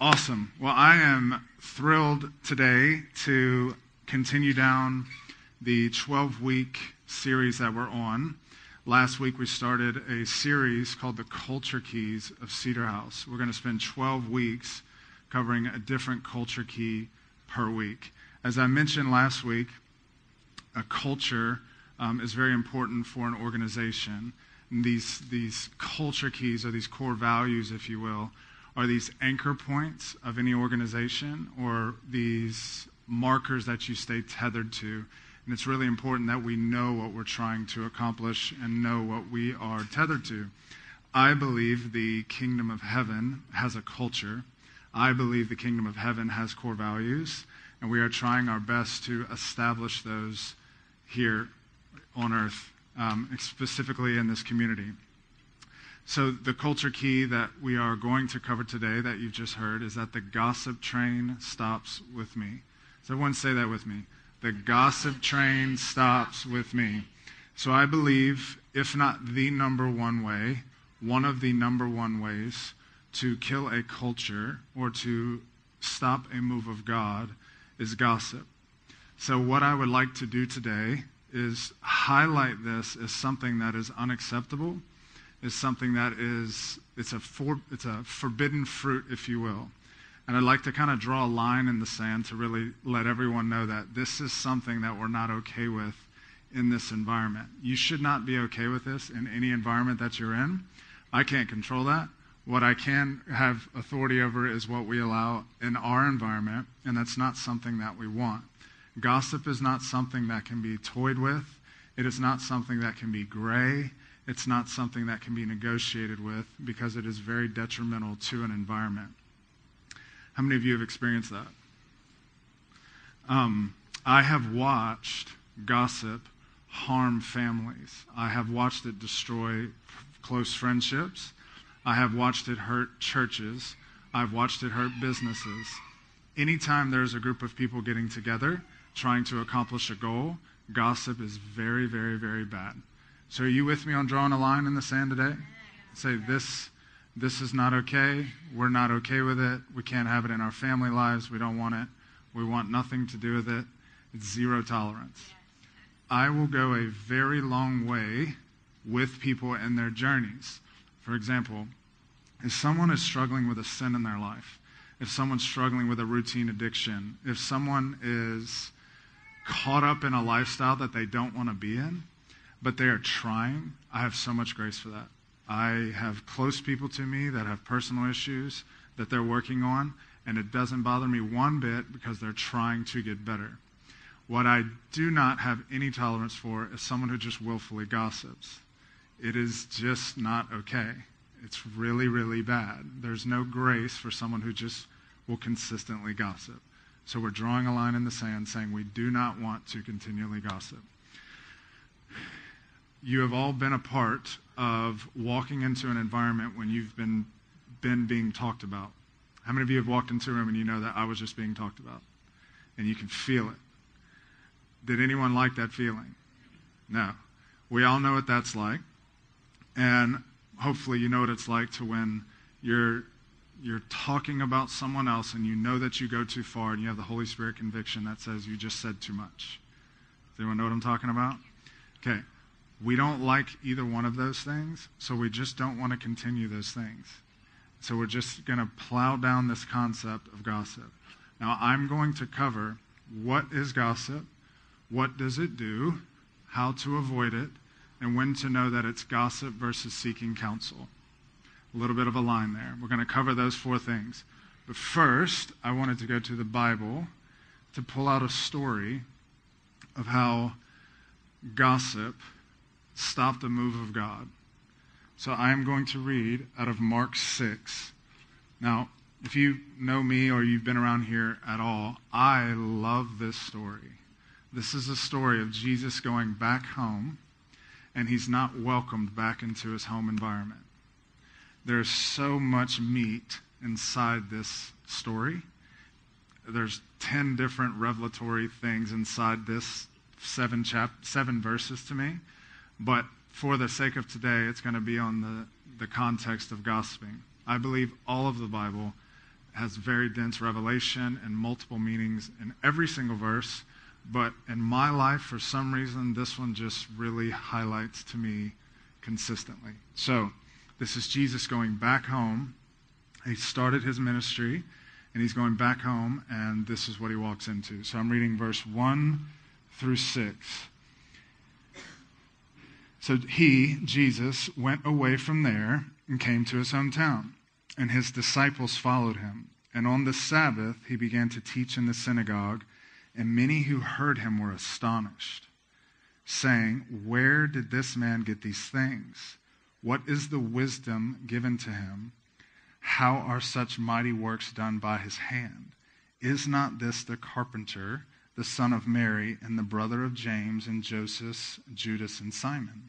Awesome. Well, I am thrilled today to continue down the 12 week series that we're on. Last week we started a series called The Culture Keys of Cedar House. We're going to spend 12 weeks covering a different culture key per week. As I mentioned last week, a culture um, is very important for an organization. And these, these culture keys, or these core values, if you will, are these anchor points of any organization or these markers that you stay tethered to. And it's really important that we know what we're trying to accomplish and know what we are tethered to. I believe the kingdom of heaven has a culture. I believe the kingdom of heaven has core values, and we are trying our best to establish those here on earth, um, specifically in this community. So, the culture key that we are going to cover today, that you've just heard, is that the gossip train stops with me. So, everyone say that with me. The gossip train stops with me. So, I believe, if not the number one way, one of the number one ways to kill a culture or to stop a move of God is gossip. So, what I would like to do today is highlight this as something that is unacceptable is something that is it's a for, it's a forbidden fruit, if you will. And I'd like to kind of draw a line in the sand to really let everyone know that this is something that we're not okay with in this environment. You should not be okay with this in any environment that you're in. I can't control that. What I can have authority over is what we allow in our environment, and that's not something that we want. Gossip is not something that can be toyed with. It is not something that can be gray. It's not something that can be negotiated with because it is very detrimental to an environment. How many of you have experienced that? Um, I have watched gossip harm families. I have watched it destroy close friendships. I have watched it hurt churches. I've watched it hurt businesses. Anytime there's a group of people getting together trying to accomplish a goal, gossip is very, very, very bad. So are you with me on drawing a line in the sand today? Say this this is not okay. We're not okay with it. We can't have it in our family lives. We don't want it. We want nothing to do with it. It's zero tolerance. I will go a very long way with people in their journeys. For example, if someone is struggling with a sin in their life, if someone's struggling with a routine addiction, if someone is caught up in a lifestyle that they don't want to be in, but they are trying. I have so much grace for that. I have close people to me that have personal issues that they're working on, and it doesn't bother me one bit because they're trying to get better. What I do not have any tolerance for is someone who just willfully gossips. It is just not okay. It's really, really bad. There's no grace for someone who just will consistently gossip. So we're drawing a line in the sand saying we do not want to continually gossip you have all been a part of walking into an environment when you've been, been being talked about. How many of you have walked into a room and you know that I was just being talked about? And you can feel it. Did anyone like that feeling? No. We all know what that's like. And hopefully you know what it's like to when you're you're talking about someone else and you know that you go too far and you have the Holy Spirit conviction that says you just said too much. Does anyone know what I'm talking about? Okay. We don't like either one of those things, so we just don't want to continue those things. So we're just going to plow down this concept of gossip. Now, I'm going to cover what is gossip, what does it do, how to avoid it, and when to know that it's gossip versus seeking counsel. A little bit of a line there. We're going to cover those four things. But first, I wanted to go to the Bible to pull out a story of how gossip stop the move of God. So I am going to read out of Mark 6. Now, if you know me or you've been around here at all, I love this story. This is a story of Jesus going back home, and he's not welcomed back into his home environment. There's so much meat inside this story. There's 10 different revelatory things inside this seven, chap- seven verses to me. But for the sake of today, it's going to be on the, the context of gossiping. I believe all of the Bible has very dense revelation and multiple meanings in every single verse. But in my life, for some reason, this one just really highlights to me consistently. So, this is Jesus going back home. He started his ministry, and he's going back home, and this is what he walks into. So, I'm reading verse 1 through 6. So, he, Jesus, went away from there and came to his hometown, and his disciples followed him. And on the Sabbath, he began to teach in the synagogue and many who heard him were astonished, saying, Where did this man get these things? What is the wisdom given to him? How are such mighty works done by his hand? Is not this the carpenter, the son of Mary, and the brother of James and Joseph, Judas, and Simon?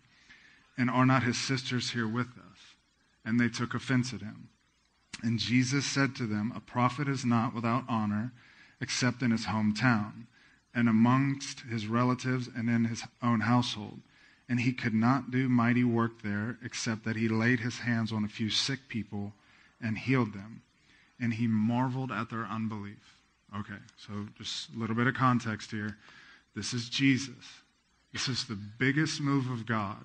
And are not his sisters here with us? And they took offense at him. And Jesus said to them, A prophet is not without honor except in his hometown and amongst his relatives and in his own household. And he could not do mighty work there except that he laid his hands on a few sick people and healed them. And he marveled at their unbelief. Okay, so just a little bit of context here. This is Jesus. This is the biggest move of God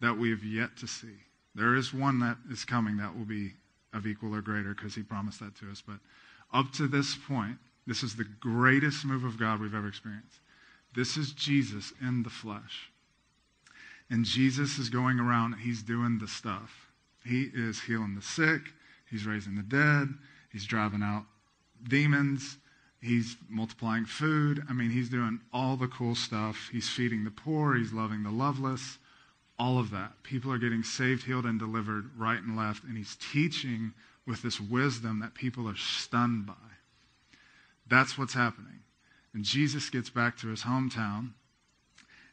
that we have yet to see. There is one that is coming that will be of equal or greater because he promised that to us. But up to this point, this is the greatest move of God we've ever experienced. This is Jesus in the flesh. And Jesus is going around, he's doing the stuff. He is healing the sick, he's raising the dead, he's driving out demons, he's multiplying food. I mean, he's doing all the cool stuff. He's feeding the poor, he's loving the loveless, all of that. People are getting saved, healed, and delivered right and left. And he's teaching with this wisdom that people are stunned by. That's what's happening. And Jesus gets back to his hometown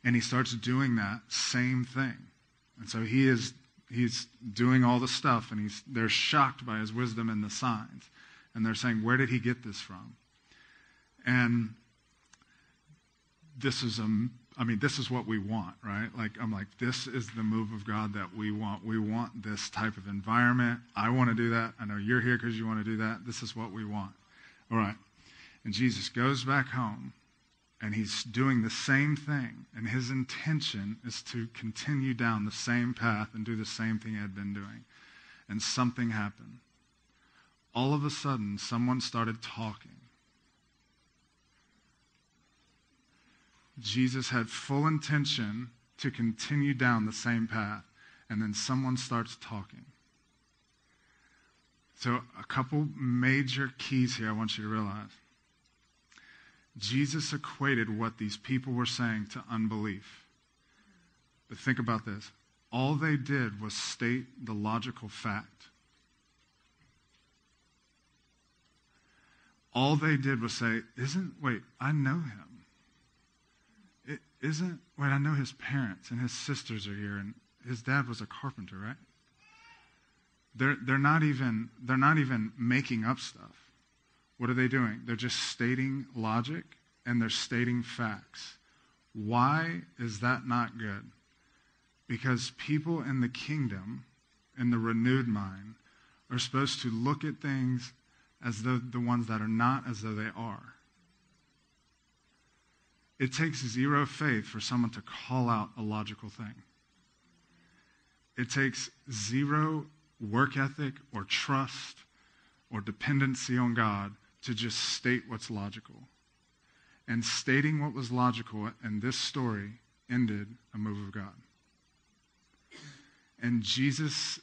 and he starts doing that same thing. And so he is he's doing all the stuff and he's they're shocked by his wisdom and the signs. And they're saying, Where did he get this from? And this is a I mean, this is what we want, right? Like, I'm like, this is the move of God that we want. We want this type of environment. I want to do that. I know you're here because you want to do that. This is what we want. All right. And Jesus goes back home and he's doing the same thing. And his intention is to continue down the same path and do the same thing he had been doing. And something happened. All of a sudden, someone started talking. Jesus had full intention to continue down the same path, and then someone starts talking. So, a couple major keys here I want you to realize. Jesus equated what these people were saying to unbelief. But think about this all they did was state the logical fact. All they did was say, Isn't, wait, I know him. It isn't, wait, I know his parents and his sisters are here, and his dad was a carpenter, right? They're, they're, not even, they're not even making up stuff. What are they doing? They're just stating logic and they're stating facts. Why is that not good? Because people in the kingdom, in the renewed mind, are supposed to look at things as though the ones that are not as though they are. It takes zero faith for someone to call out a logical thing. It takes zero work ethic or trust or dependency on God to just state what's logical. And stating what was logical in this story ended a move of God. And Jesus,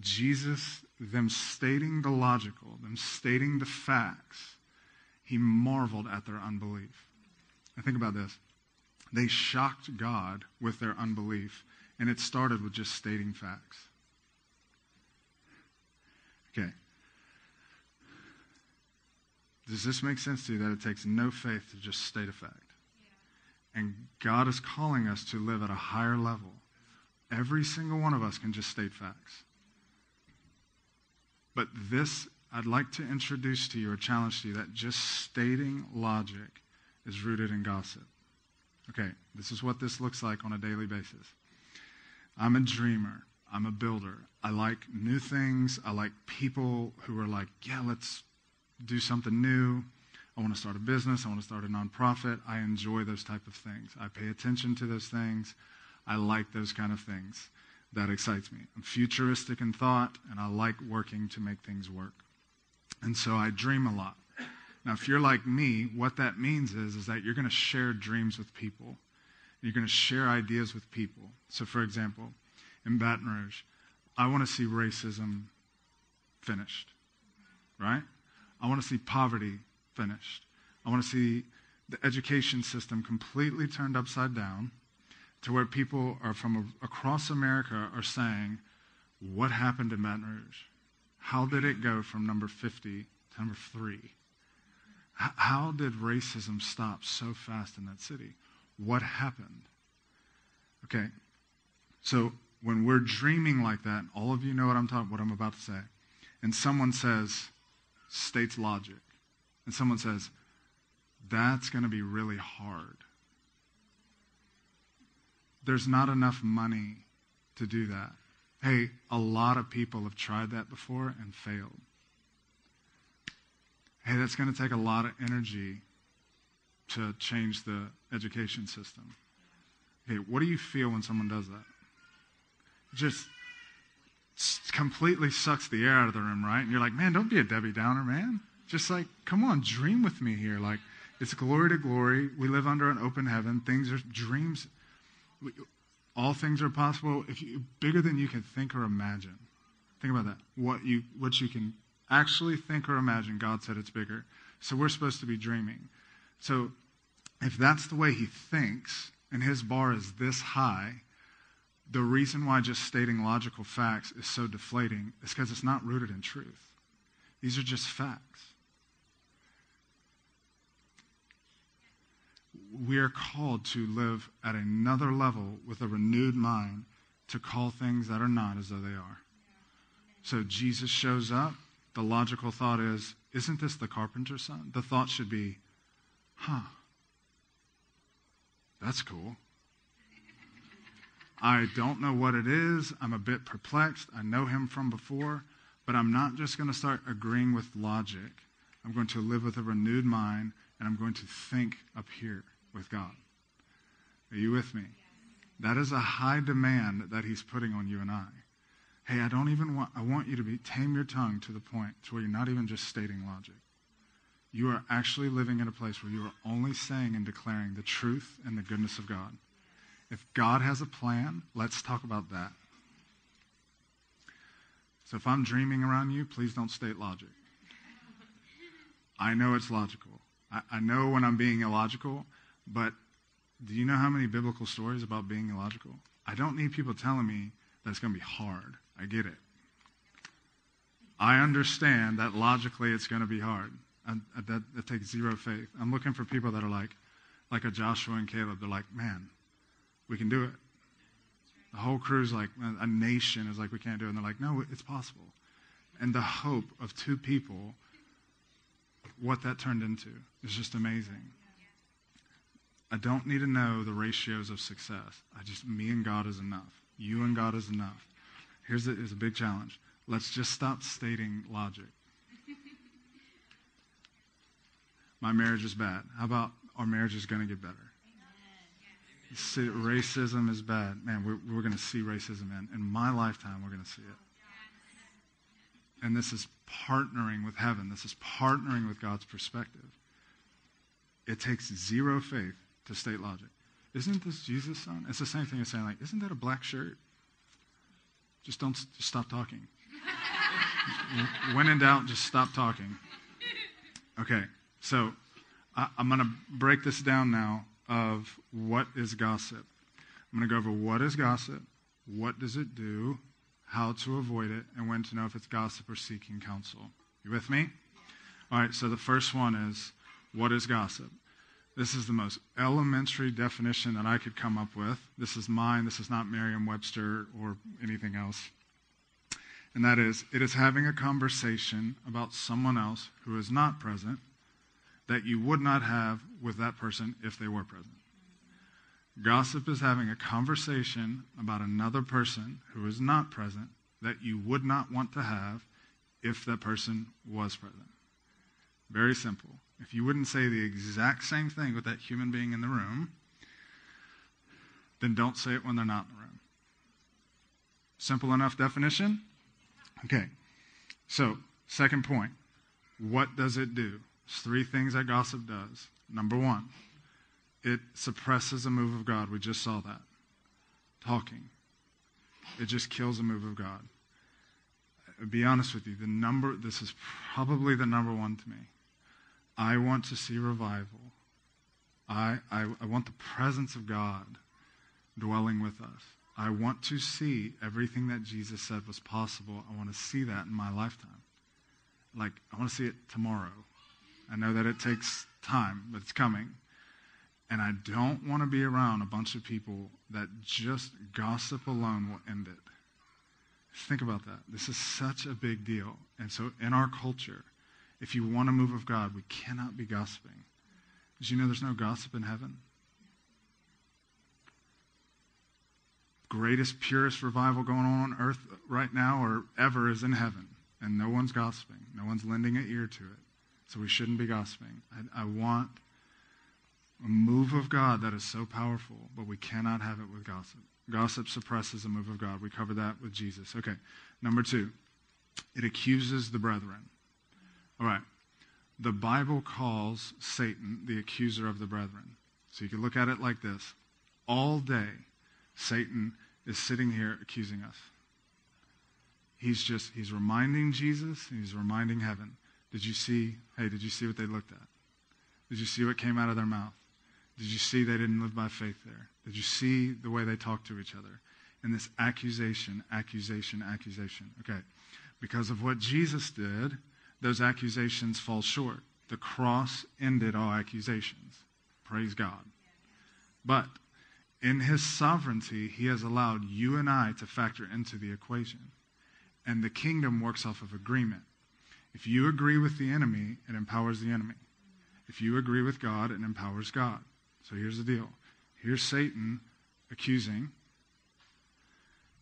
Jesus, them stating the logical, them stating the facts, he marveled at their unbelief. Now think about this. They shocked God with their unbelief, and it started with just stating facts. Okay. Does this make sense to you that it takes no faith to just state a fact? Yeah. And God is calling us to live at a higher level. Every single one of us can just state facts. But this, I'd like to introduce to you or challenge to you that just stating logic is rooted in gossip. Okay, this is what this looks like on a daily basis. I'm a dreamer. I'm a builder. I like new things. I like people who are like, yeah, let's do something new. I want to start a business. I want to start a nonprofit. I enjoy those type of things. I pay attention to those things. I like those kind of things. That excites me. I'm futuristic in thought, and I like working to make things work. And so I dream a lot. Now, if you're like me, what that means is, is that you're going to share dreams with people. You're going to share ideas with people. So, for example, in Baton Rouge, I want to see racism finished, right? I want to see poverty finished. I want to see the education system completely turned upside down to where people are from across America are saying, what happened in Baton Rouge? How did it go from number 50 to number three? How did racism stop so fast in that city? What happened? Okay, so when we're dreaming like that, all of you know what I'm talking, what I'm about to say, and someone says, states logic, and someone says, that's going to be really hard. There's not enough money to do that. Hey, a lot of people have tried that before and failed. Hey, that's going to take a lot of energy to change the education system. Hey, what do you feel when someone does that? Just completely sucks the air out of the room, right? And you're like, man, don't be a Debbie Downer, man. Just like, come on, dream with me here. Like, it's glory to glory. We live under an open heaven. Things are dreams. All things are possible. If you, bigger than you can think or imagine. Think about that. What you what you can actually think or imagine, God said it's bigger. So we're supposed to be dreaming. So if that's the way he thinks, and his bar is this high, the reason why just stating logical facts is so deflating is because it's not rooted in truth. These are just facts. We are called to live at another level with a renewed mind to call things that are not as though they are. So Jesus shows up the logical thought is, isn't this the carpenter's son? The thought should be, huh, that's cool. I don't know what it is. I'm a bit perplexed. I know him from before, but I'm not just going to start agreeing with logic. I'm going to live with a renewed mind, and I'm going to think up here with God. Are you with me? That is a high demand that he's putting on you and I. Hey, I don't even want, I want you to be, tame your tongue to the point to where you're not even just stating logic. You are actually living in a place where you are only saying and declaring the truth and the goodness of God. If God has a plan, let's talk about that. So if I'm dreaming around you, please don't state logic. I know it's logical. I, I, know when I'm being illogical, but do you know how many biblical stories about being illogical? I don't need people telling me that it's going to be hard. I get it. I understand that logically it's going to be hard. And that, that takes zero faith. I'm looking for people that are like, like a Joshua and Caleb. They're like, man, we can do it. The whole crew's like, a nation is like, we can't do it. And they're like, no, it's possible. And the hope of two people, what that turned into is just amazing. I don't need to know the ratios of success. I just, me and God is enough. You and God is enough. Here's a, here's a big challenge. Let's just stop stating logic. My marriage is bad. How about our marriage is going to get better? See, racism is bad. Man, we're, we're going to see racism in. In my lifetime, we're going to see it. And this is partnering with heaven. This is partnering with God's perspective. It takes zero faith to state logic. Isn't this Jesus' son? It's the same thing as saying, like, isn't that a black shirt? Just don't just stop talking. when in doubt, just stop talking. Okay, so I, I'm going to break this down now of what is gossip. I'm going to go over what is gossip, what does it do, how to avoid it, and when to know if it's gossip or seeking counsel. You with me? All right, so the first one is what is gossip? This is the most elementary definition that I could come up with. This is mine. This is not Merriam Webster or anything else. And that is, it is having a conversation about someone else who is not present that you would not have with that person if they were present. Gossip is having a conversation about another person who is not present that you would not want to have if that person was present. Very simple. If you wouldn't say the exact same thing with that human being in the room, then don't say it when they're not in the room. Simple enough definition? Okay. So, second point. What does it do? There's three things that gossip does. Number one, it suppresses a move of God. We just saw that. Talking. It just kills a move of God. I'll be honest with you, the number this is probably the number one to me. I want to see revival. I, I, I want the presence of God dwelling with us. I want to see everything that Jesus said was possible. I want to see that in my lifetime. Like, I want to see it tomorrow. I know that it takes time, but it's coming. And I don't want to be around a bunch of people that just gossip alone will end it. Think about that. This is such a big deal. And so, in our culture, if you want a move of God, we cannot be gossiping. Did you know there's no gossip in heaven? Greatest, purest revival going on on earth right now or ever is in heaven. And no one's gossiping. No one's lending an ear to it. So we shouldn't be gossiping. I, I want a move of God that is so powerful, but we cannot have it with gossip. Gossip suppresses a move of God. We cover that with Jesus. Okay. Number two, it accuses the brethren. All right. The Bible calls Satan the accuser of the brethren. So you can look at it like this. All day, Satan is sitting here accusing us. He's just, he's reminding Jesus, and he's reminding heaven. Did you see, hey, did you see what they looked at? Did you see what came out of their mouth? Did you see they didn't live by faith there? Did you see the way they talked to each other? And this accusation, accusation, accusation. Okay. Because of what Jesus did, those accusations fall short. The cross ended all accusations. Praise God. But in his sovereignty, he has allowed you and I to factor into the equation. And the kingdom works off of agreement. If you agree with the enemy, it empowers the enemy. If you agree with God, it empowers God. So here's the deal. Here's Satan accusing.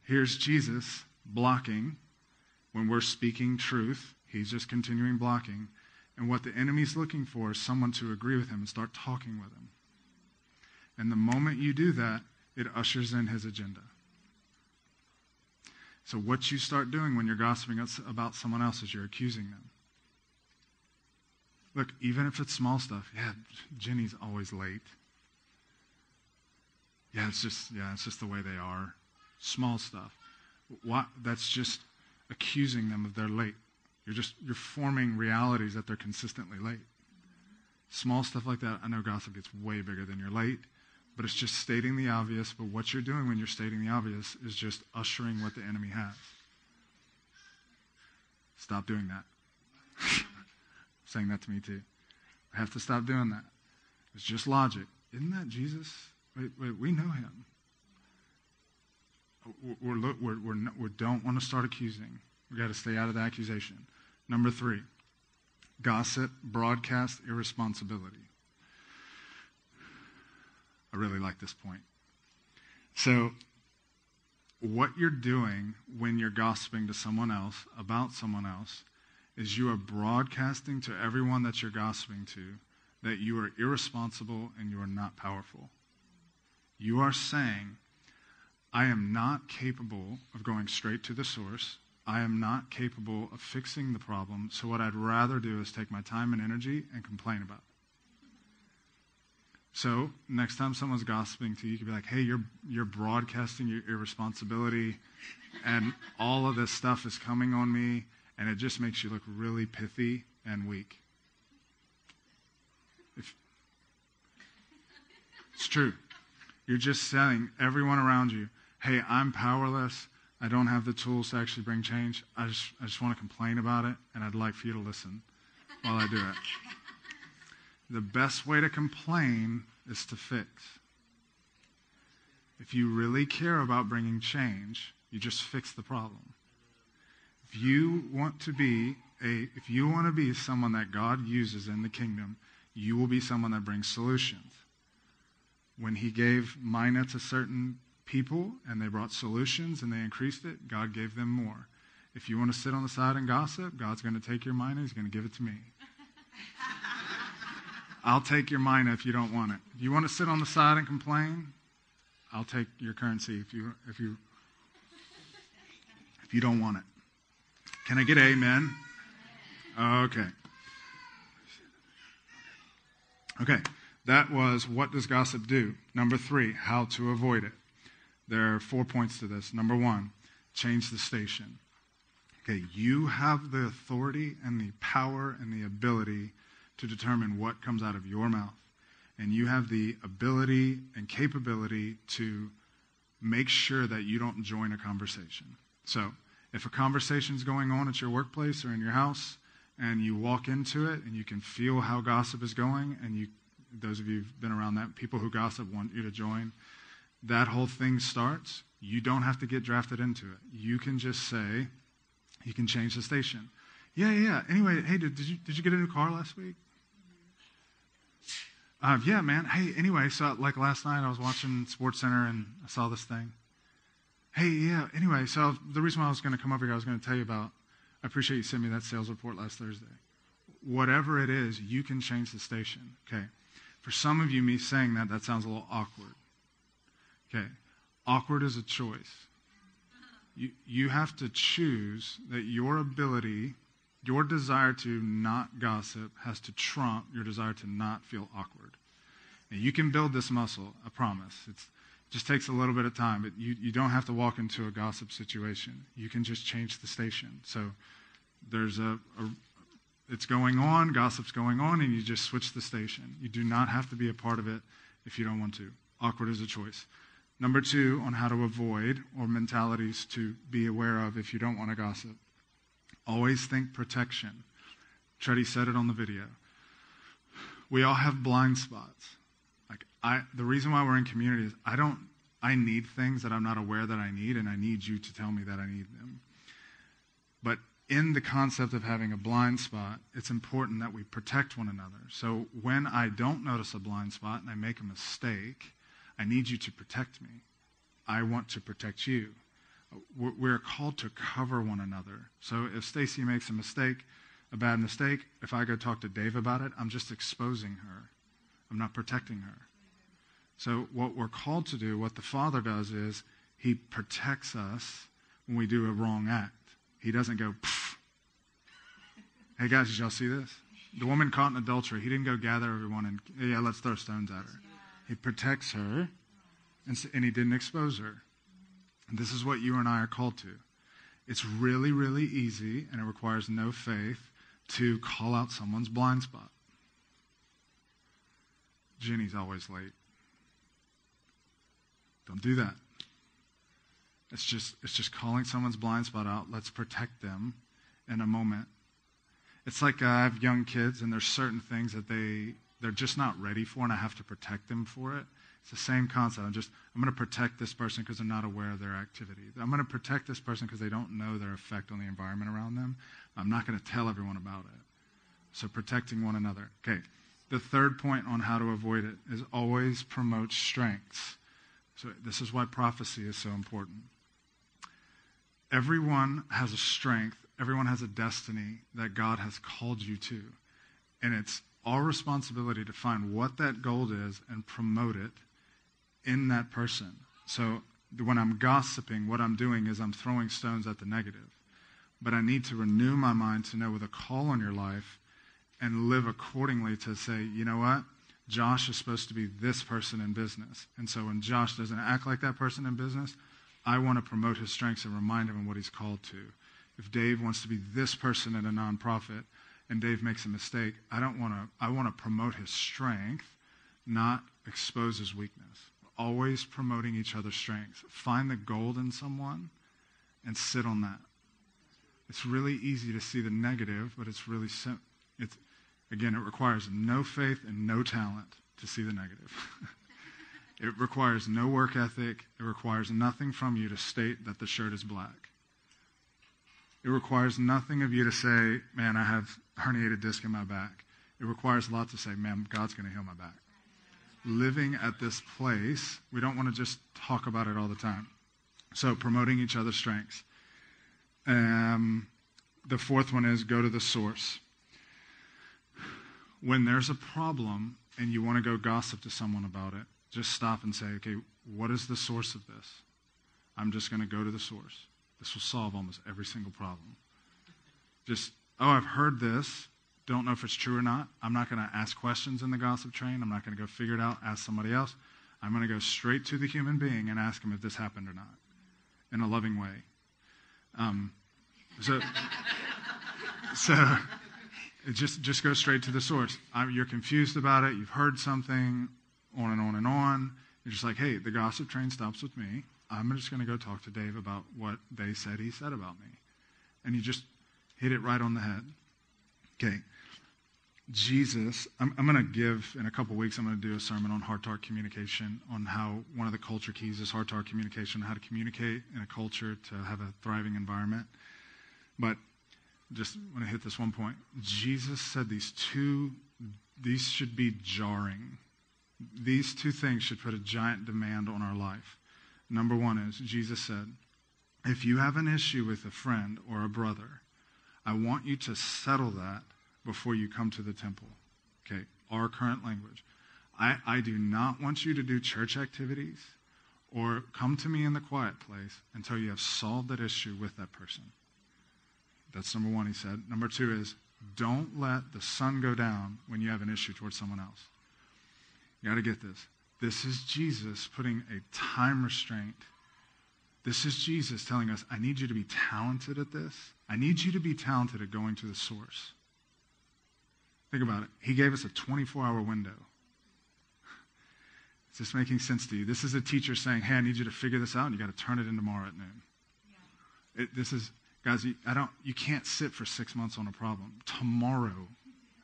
Here's Jesus blocking when we're speaking truth. He's just continuing blocking. And what the enemy's looking for is someone to agree with him and start talking with him. And the moment you do that, it ushers in his agenda. So, what you start doing when you're gossiping about someone else is you're accusing them. Look, even if it's small stuff, yeah, Jenny's always late. Yeah, it's just yeah, it's just the way they are. Small stuff. What, that's just accusing them of their late. You're just you're forming realities that they're consistently late. Small stuff like that, I know gossip gets way bigger than you're late, but it's just stating the obvious. But what you're doing when you're stating the obvious is just ushering what the enemy has. Stop doing that. Saying that to me too. I have to stop doing that. It's just logic. Isn't that Jesus? Wait, wait, we know him. We're, we're, we're, we don't want to start accusing. We've got to stay out of the accusation. Number three, gossip, broadcast irresponsibility. I really like this point. So, what you're doing when you're gossiping to someone else about someone else is you are broadcasting to everyone that you're gossiping to that you are irresponsible and you are not powerful. You are saying, I am not capable of going straight to the source. I am not capable of fixing the problem. So, what I'd rather do is take my time and energy and complain about it. So, next time someone's gossiping to you, you can be like, hey, you're, you're broadcasting your irresponsibility, and all of this stuff is coming on me, and it just makes you look really pithy and weak. If, it's true. You're just telling everyone around you, hey, I'm powerless. I don't have the tools to actually bring change. I just, I just want to complain about it, and I'd like for you to listen while I do it. The best way to complain is to fix. If you really care about bringing change, you just fix the problem. If you want to be a if you want to be someone that God uses in the kingdom, you will be someone that brings solutions. When he gave mina to certain people and they brought solutions and they increased it, God gave them more. If you want to sit on the side and gossip, God's going to take your mina, He's going to give it to me. I'll take your mina if you don't want it. If you want to sit on the side and complain, I'll take your currency if you if you if you don't want it. Can I get amen? Okay. Okay. That was what does gossip do? Number 3, how to avoid it. There are four points to this. Number 1, change the station. Okay, you have the authority and the power and the ability to determine what comes out of your mouth. And you have the ability and capability to make sure that you don't join a conversation. So, if a conversation is going on at your workplace or in your house, and you walk into it and you can feel how gossip is going, and you, those of you who've been around that, people who gossip want you to join, that whole thing starts. You don't have to get drafted into it. You can just say, you can change the station. Yeah, yeah, yeah. Anyway, hey, did, did, you, did you get a new car last week? Uh, yeah, man. Hey, anyway, so like last night I was watching Sports Center and I saw this thing. Hey, yeah. Anyway, so the reason why I was going to come over here, I was going to tell you about. I appreciate you sending me that sales report last Thursday. Whatever it is, you can change the station. Okay. For some of you, me saying that, that sounds a little awkward. Okay. Awkward is a choice. You, you have to choose that your ability your desire to not gossip has to trump your desire to not feel awkward. And you can build this muscle, I promise. It just takes a little bit of time, but you, you don't have to walk into a gossip situation. You can just change the station. So there's a, a it's going on, gossip's going on, and you just switch the station. You do not have to be a part of it if you don't want to. Awkward is a choice. Number two, on how to avoid or mentalities to be aware of if you don't want to gossip. Always think protection. Treddy said it on the video. We all have blind spots. Like I, the reason why we're in community is I don't. I need things that I'm not aware that I need, and I need you to tell me that I need them. But in the concept of having a blind spot, it's important that we protect one another. So when I don't notice a blind spot and I make a mistake, I need you to protect me. I want to protect you we're called to cover one another. So if Stacy makes a mistake, a bad mistake, if I go talk to Dave about it, I'm just exposing her. I'm not protecting her. So what we're called to do, what the Father does is he protects us when we do a wrong act. He doesn't go, Pff. hey guys, did y'all see this? The woman caught in adultery, he didn't go gather everyone and, yeah, let's throw stones at her. He protects her, and, and he didn't expose her. And this is what you and I are called to. It's really, really easy, and it requires no faith to call out someone's blind spot. Jenny's always late. Don't do that. It's just, it's just calling someone's blind spot out. Let's protect them in a moment. It's like uh, I have young kids, and there's certain things that they, they're just not ready for, and I have to protect them for it. It's the same concept. I'm just, I'm going to protect this person because they're not aware of their activity. I'm going to protect this person because they don't know their effect on the environment around them. I'm not going to tell everyone about it. So protecting one another. Okay. The third point on how to avoid it is always promote strengths. So this is why prophecy is so important. Everyone has a strength, everyone has a destiny that God has called you to. And it's our responsibility to find what that gold is and promote it in that person. So when I'm gossiping, what I'm doing is I'm throwing stones at the negative. But I need to renew my mind to know with a call on your life and live accordingly to say, you know what? Josh is supposed to be this person in business. And so when Josh doesn't act like that person in business, I want to promote his strengths and remind him of what he's called to. If Dave wants to be this person in a nonprofit and Dave makes a mistake, I don't want to I want to promote his strength, not expose his weakness always promoting each other's strengths. Find the gold in someone and sit on that. It's really easy to see the negative, but it's really sim- it's again it requires no faith and no talent to see the negative. it requires no work ethic. It requires nothing from you to state that the shirt is black. It requires nothing of you to say, "Man, I have herniated disc in my back." It requires a lot to say, "Man, God's going to heal my back." living at this place. We don't want to just talk about it all the time. So, promoting each other's strengths. Um, the fourth one is go to the source. When there's a problem and you want to go gossip to someone about it, just stop and say, okay, what is the source of this? I'm just going to go to the source. This will solve almost every single problem. Just, oh, I've heard this. Don't know if it's true or not. I'm not going to ask questions in the gossip train. I'm not going to go figure it out, ask somebody else. I'm going to go straight to the human being and ask him if this happened or not in a loving way. Um, so, so just, just go straight to the source. I'm, you're confused about it. You've heard something, on and on and on. You're just like, hey, the gossip train stops with me. I'm just going to go talk to Dave about what they said he said about me. And you just hit it right on the head. Okay. Jesus, I'm, I'm going to give, in a couple weeks, I'm going to do a sermon on heart to heart communication, on how one of the culture keys is heart to heart communication, how to communicate in a culture to have a thriving environment. But just want to hit this one point. Jesus said these two, these should be jarring. These two things should put a giant demand on our life. Number one is Jesus said, if you have an issue with a friend or a brother, I want you to settle that before you come to the temple. Okay, our current language. I, I do not want you to do church activities or come to me in the quiet place until you have solved that issue with that person. That's number one, he said. Number two is don't let the sun go down when you have an issue towards someone else. You got to get this. This is Jesus putting a time restraint. This is Jesus telling us, I need you to be talented at this. I need you to be talented at going to the source. Think about it. He gave us a 24 hour window. Is this making sense to you? This is a teacher saying, Hey, I need you to figure this out, and you got to turn it in tomorrow at noon. Yeah. It, this is, guys, you, I don't, you can't sit for six months on a problem. Tomorrow,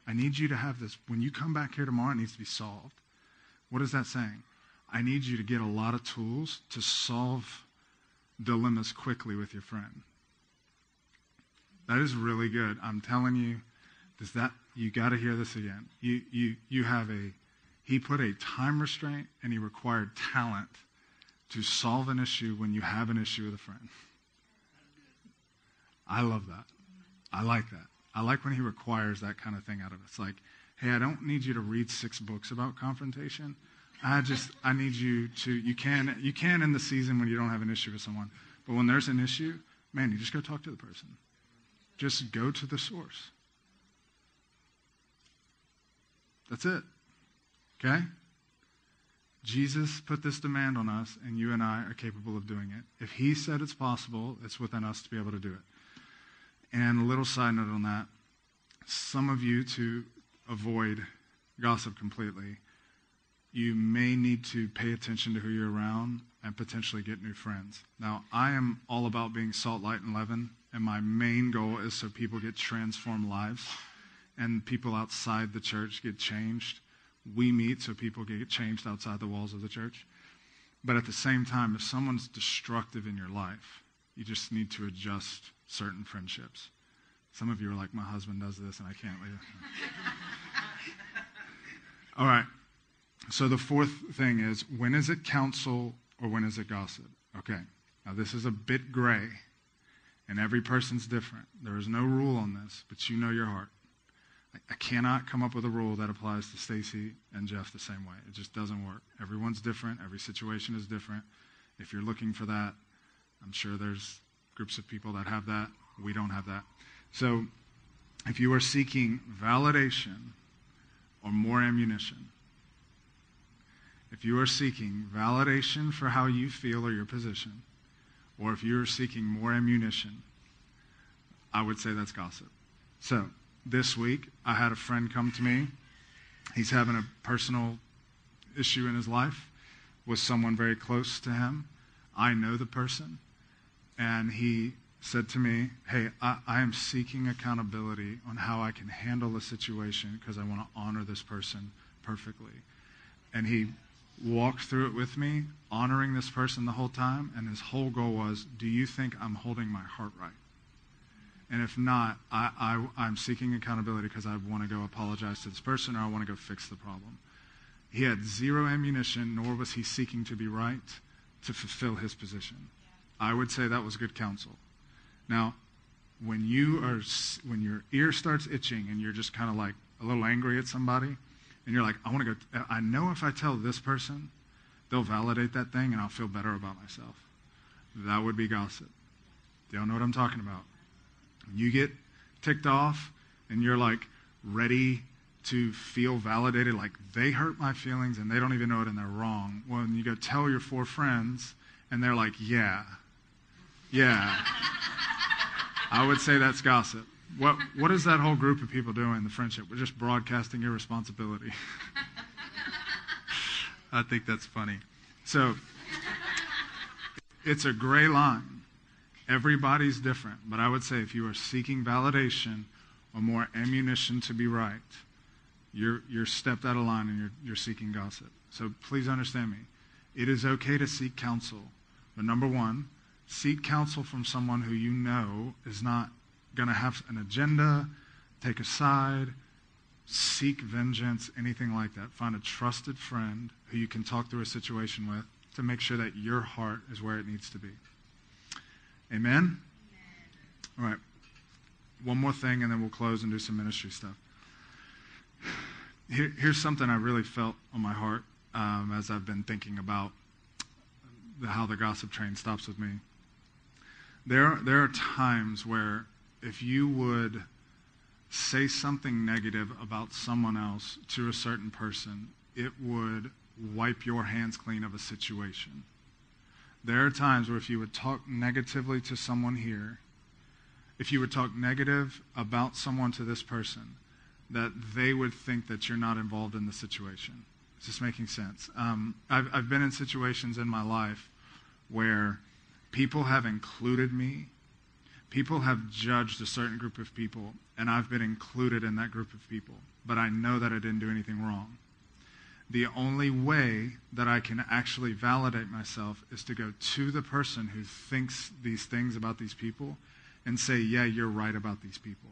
I need you to have this. When you come back here tomorrow, it needs to be solved. What is that saying? I need you to get a lot of tools to solve dilemmas quickly with your friend. That is really good. I'm telling you, does that you got to hear this again. You you you have a he put a time restraint and he required talent to solve an issue when you have an issue with a friend. I love that. I like that. I like when he requires that kind of thing out of us. Like, hey, I don't need you to read six books about confrontation. I just I need you to you can you can in the season when you don't have an issue with someone. But when there's an issue, man, you just go talk to the person. Just go to the source. That's it. Okay? Jesus put this demand on us, and you and I are capable of doing it. If He said it's possible, it's within us to be able to do it. And a little side note on that some of you, to avoid gossip completely, you may need to pay attention to who you're around and potentially get new friends. Now, I am all about being salt, light, and leaven, and my main goal is so people get transformed lives and people outside the church get changed. We meet so people get changed outside the walls of the church. But at the same time, if someone's destructive in your life, you just need to adjust certain friendships. Some of you are like, my husband does this and I can't leave. All right. So the fourth thing is when is it counsel or when is it gossip? Okay. Now this is a bit gray, and every person's different. There is no rule on this, but you know your heart. I cannot come up with a rule that applies to Stacy and Jeff the same way. It just doesn't work. Everyone's different. Every situation is different. If you're looking for that, I'm sure there's groups of people that have that. We don't have that. So if you are seeking validation or more ammunition, if you are seeking validation for how you feel or your position, or if you're seeking more ammunition, I would say that's gossip. So, this week, I had a friend come to me. He's having a personal issue in his life with someone very close to him. I know the person. And he said to me, Hey, I, I am seeking accountability on how I can handle the situation because I want to honor this person perfectly. And he walked through it with me, honoring this person the whole time, and his whole goal was, do you think I'm holding my heart right? And if not, I, I, am seeking accountability because I want to go apologize to this person or I want to go fix the problem. He had zero ammunition, nor was he seeking to be right to fulfill his position. I would say that was good counsel. Now, when you are when your ear starts itching and you're just kind of like a little angry at somebody and you're like I want to go I know if I tell this person they'll validate that thing and I'll feel better about myself. That would be gossip. Y'all know what I'm talking about? You get ticked off and you're like ready to feel validated, like they hurt my feelings and they don't even know it and they're wrong. When you go tell your four friends and they're like, yeah, yeah. I would say that's gossip. What, what is that whole group of people doing, the friendship? We're just broadcasting irresponsibility. I think that's funny. So, it's a gray line. Everybody's different. But I would say if you are seeking validation or more ammunition to be right, you're, you're stepped out of line and you're, you're seeking gossip. So please understand me. It is okay to seek counsel. But number one, seek counsel from someone who you know is not going to have an agenda, take a side, seek vengeance, anything like that. Find a trusted friend who you can talk through a situation with to make sure that your heart is where it needs to be. Amen? All right. One more thing, and then we'll close and do some ministry stuff. Here, here's something I really felt on my heart um, as I've been thinking about the, how the gossip train stops with me. There, there are times where if you would say something negative about someone else to a certain person, it would wipe your hands clean of a situation. There are times where if you would talk negatively to someone here, if you would talk negative about someone to this person, that they would think that you're not involved in the situation. Is this making sense? Um, I've, I've been in situations in my life where people have included me, people have judged a certain group of people, and I've been included in that group of people, but I know that I didn't do anything wrong. The only way that I can actually validate myself is to go to the person who thinks these things about these people and say, Yeah, you're right about these people.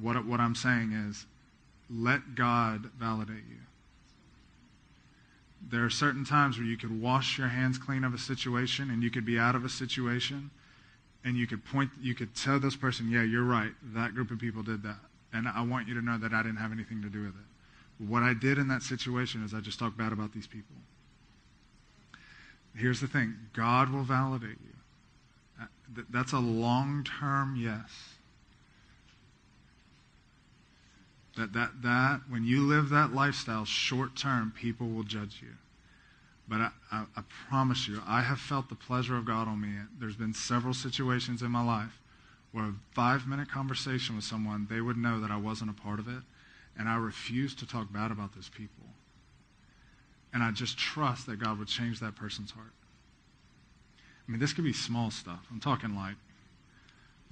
What, what I'm saying is, let God validate you. There are certain times where you could wash your hands clean of a situation and you could be out of a situation and you could point, you could tell this person, yeah, you're right. That group of people did that. And I want you to know that I didn't have anything to do with it. What I did in that situation is I just talked bad about these people. Here's the thing God will validate you. That's a long term yes. That, that, that, when you live that lifestyle short term, people will judge you. But I, I, I, promise you, I have felt the pleasure of God on me. There's been several situations in my life where a five minute conversation with someone, they would know that I wasn't a part of it. And I refuse to talk bad about those people. And I just trust that God would change that person's heart. I mean, this could be small stuff. I'm talking like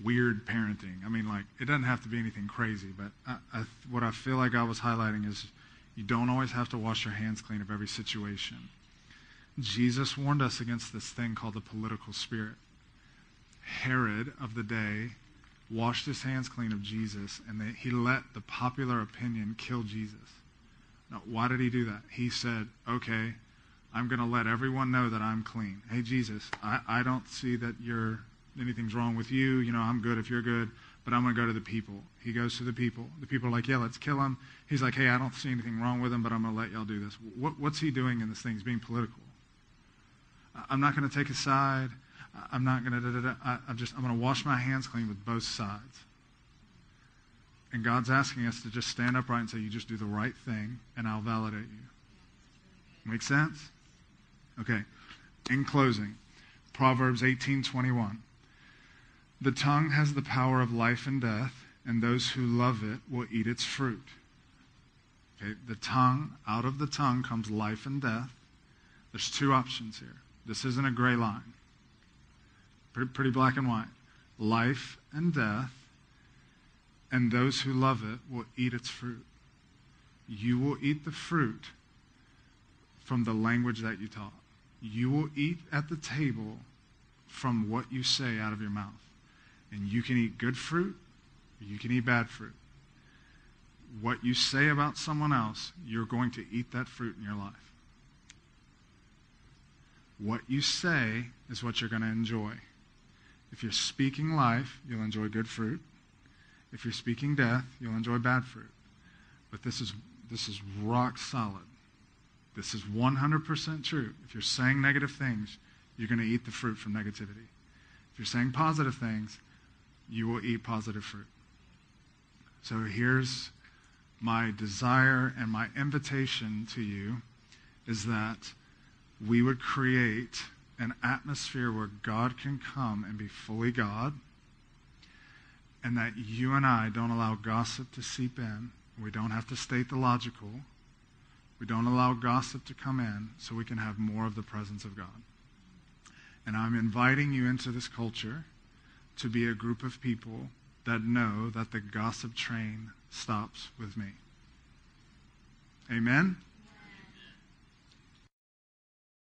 weird parenting. I mean, like, it doesn't have to be anything crazy, but I, I, what I feel like I was highlighting is you don't always have to wash your hands clean of every situation. Jesus warned us against this thing called the political spirit. Herod of the day washed his hands clean of Jesus, and they, he let the popular opinion kill Jesus. Now, why did he do that? He said, okay, I'm going to let everyone know that I'm clean. Hey, Jesus, I, I don't see that you're anything's wrong with you. You know, I'm good if you're good, but I'm going to go to the people. He goes to the people. The people are like, yeah, let's kill him. He's like, hey, I don't see anything wrong with him, but I'm going to let y'all do this. What, what's he doing in this thing? He's being political. I'm not going to take a side. I'm not going to. I'm just. I'm going to wash my hands clean with both sides. And God's asking us to just stand upright and say, "You just do the right thing, and I'll validate you." Make sense? Okay. In closing, Proverbs 18:21. The tongue has the power of life and death, and those who love it will eat its fruit. Okay, the tongue, out of the tongue comes life and death. There's two options here. This isn't a gray line. Pretty, pretty black and white. Life and death, and those who love it will eat its fruit. You will eat the fruit from the language that you talk. You will eat at the table from what you say out of your mouth. And you can eat good fruit, you can eat bad fruit. what you say about someone else, you're going to eat that fruit in your life. What you say is what you're going to enjoy. If you're speaking life, you'll enjoy good fruit. If you're speaking death, you'll enjoy bad fruit. But this is, this is rock solid. This is 100% true. If you're saying negative things, you're going to eat the fruit from negativity. If you're saying positive things, you will eat positive fruit. So here's my desire and my invitation to you is that we would create an atmosphere where God can come and be fully God, and that you and I don't allow gossip to seep in. We don't have to state the logical. We don't allow gossip to come in so we can have more of the presence of God. And I'm inviting you into this culture to be a group of people that know that the gossip train stops with me. Amen?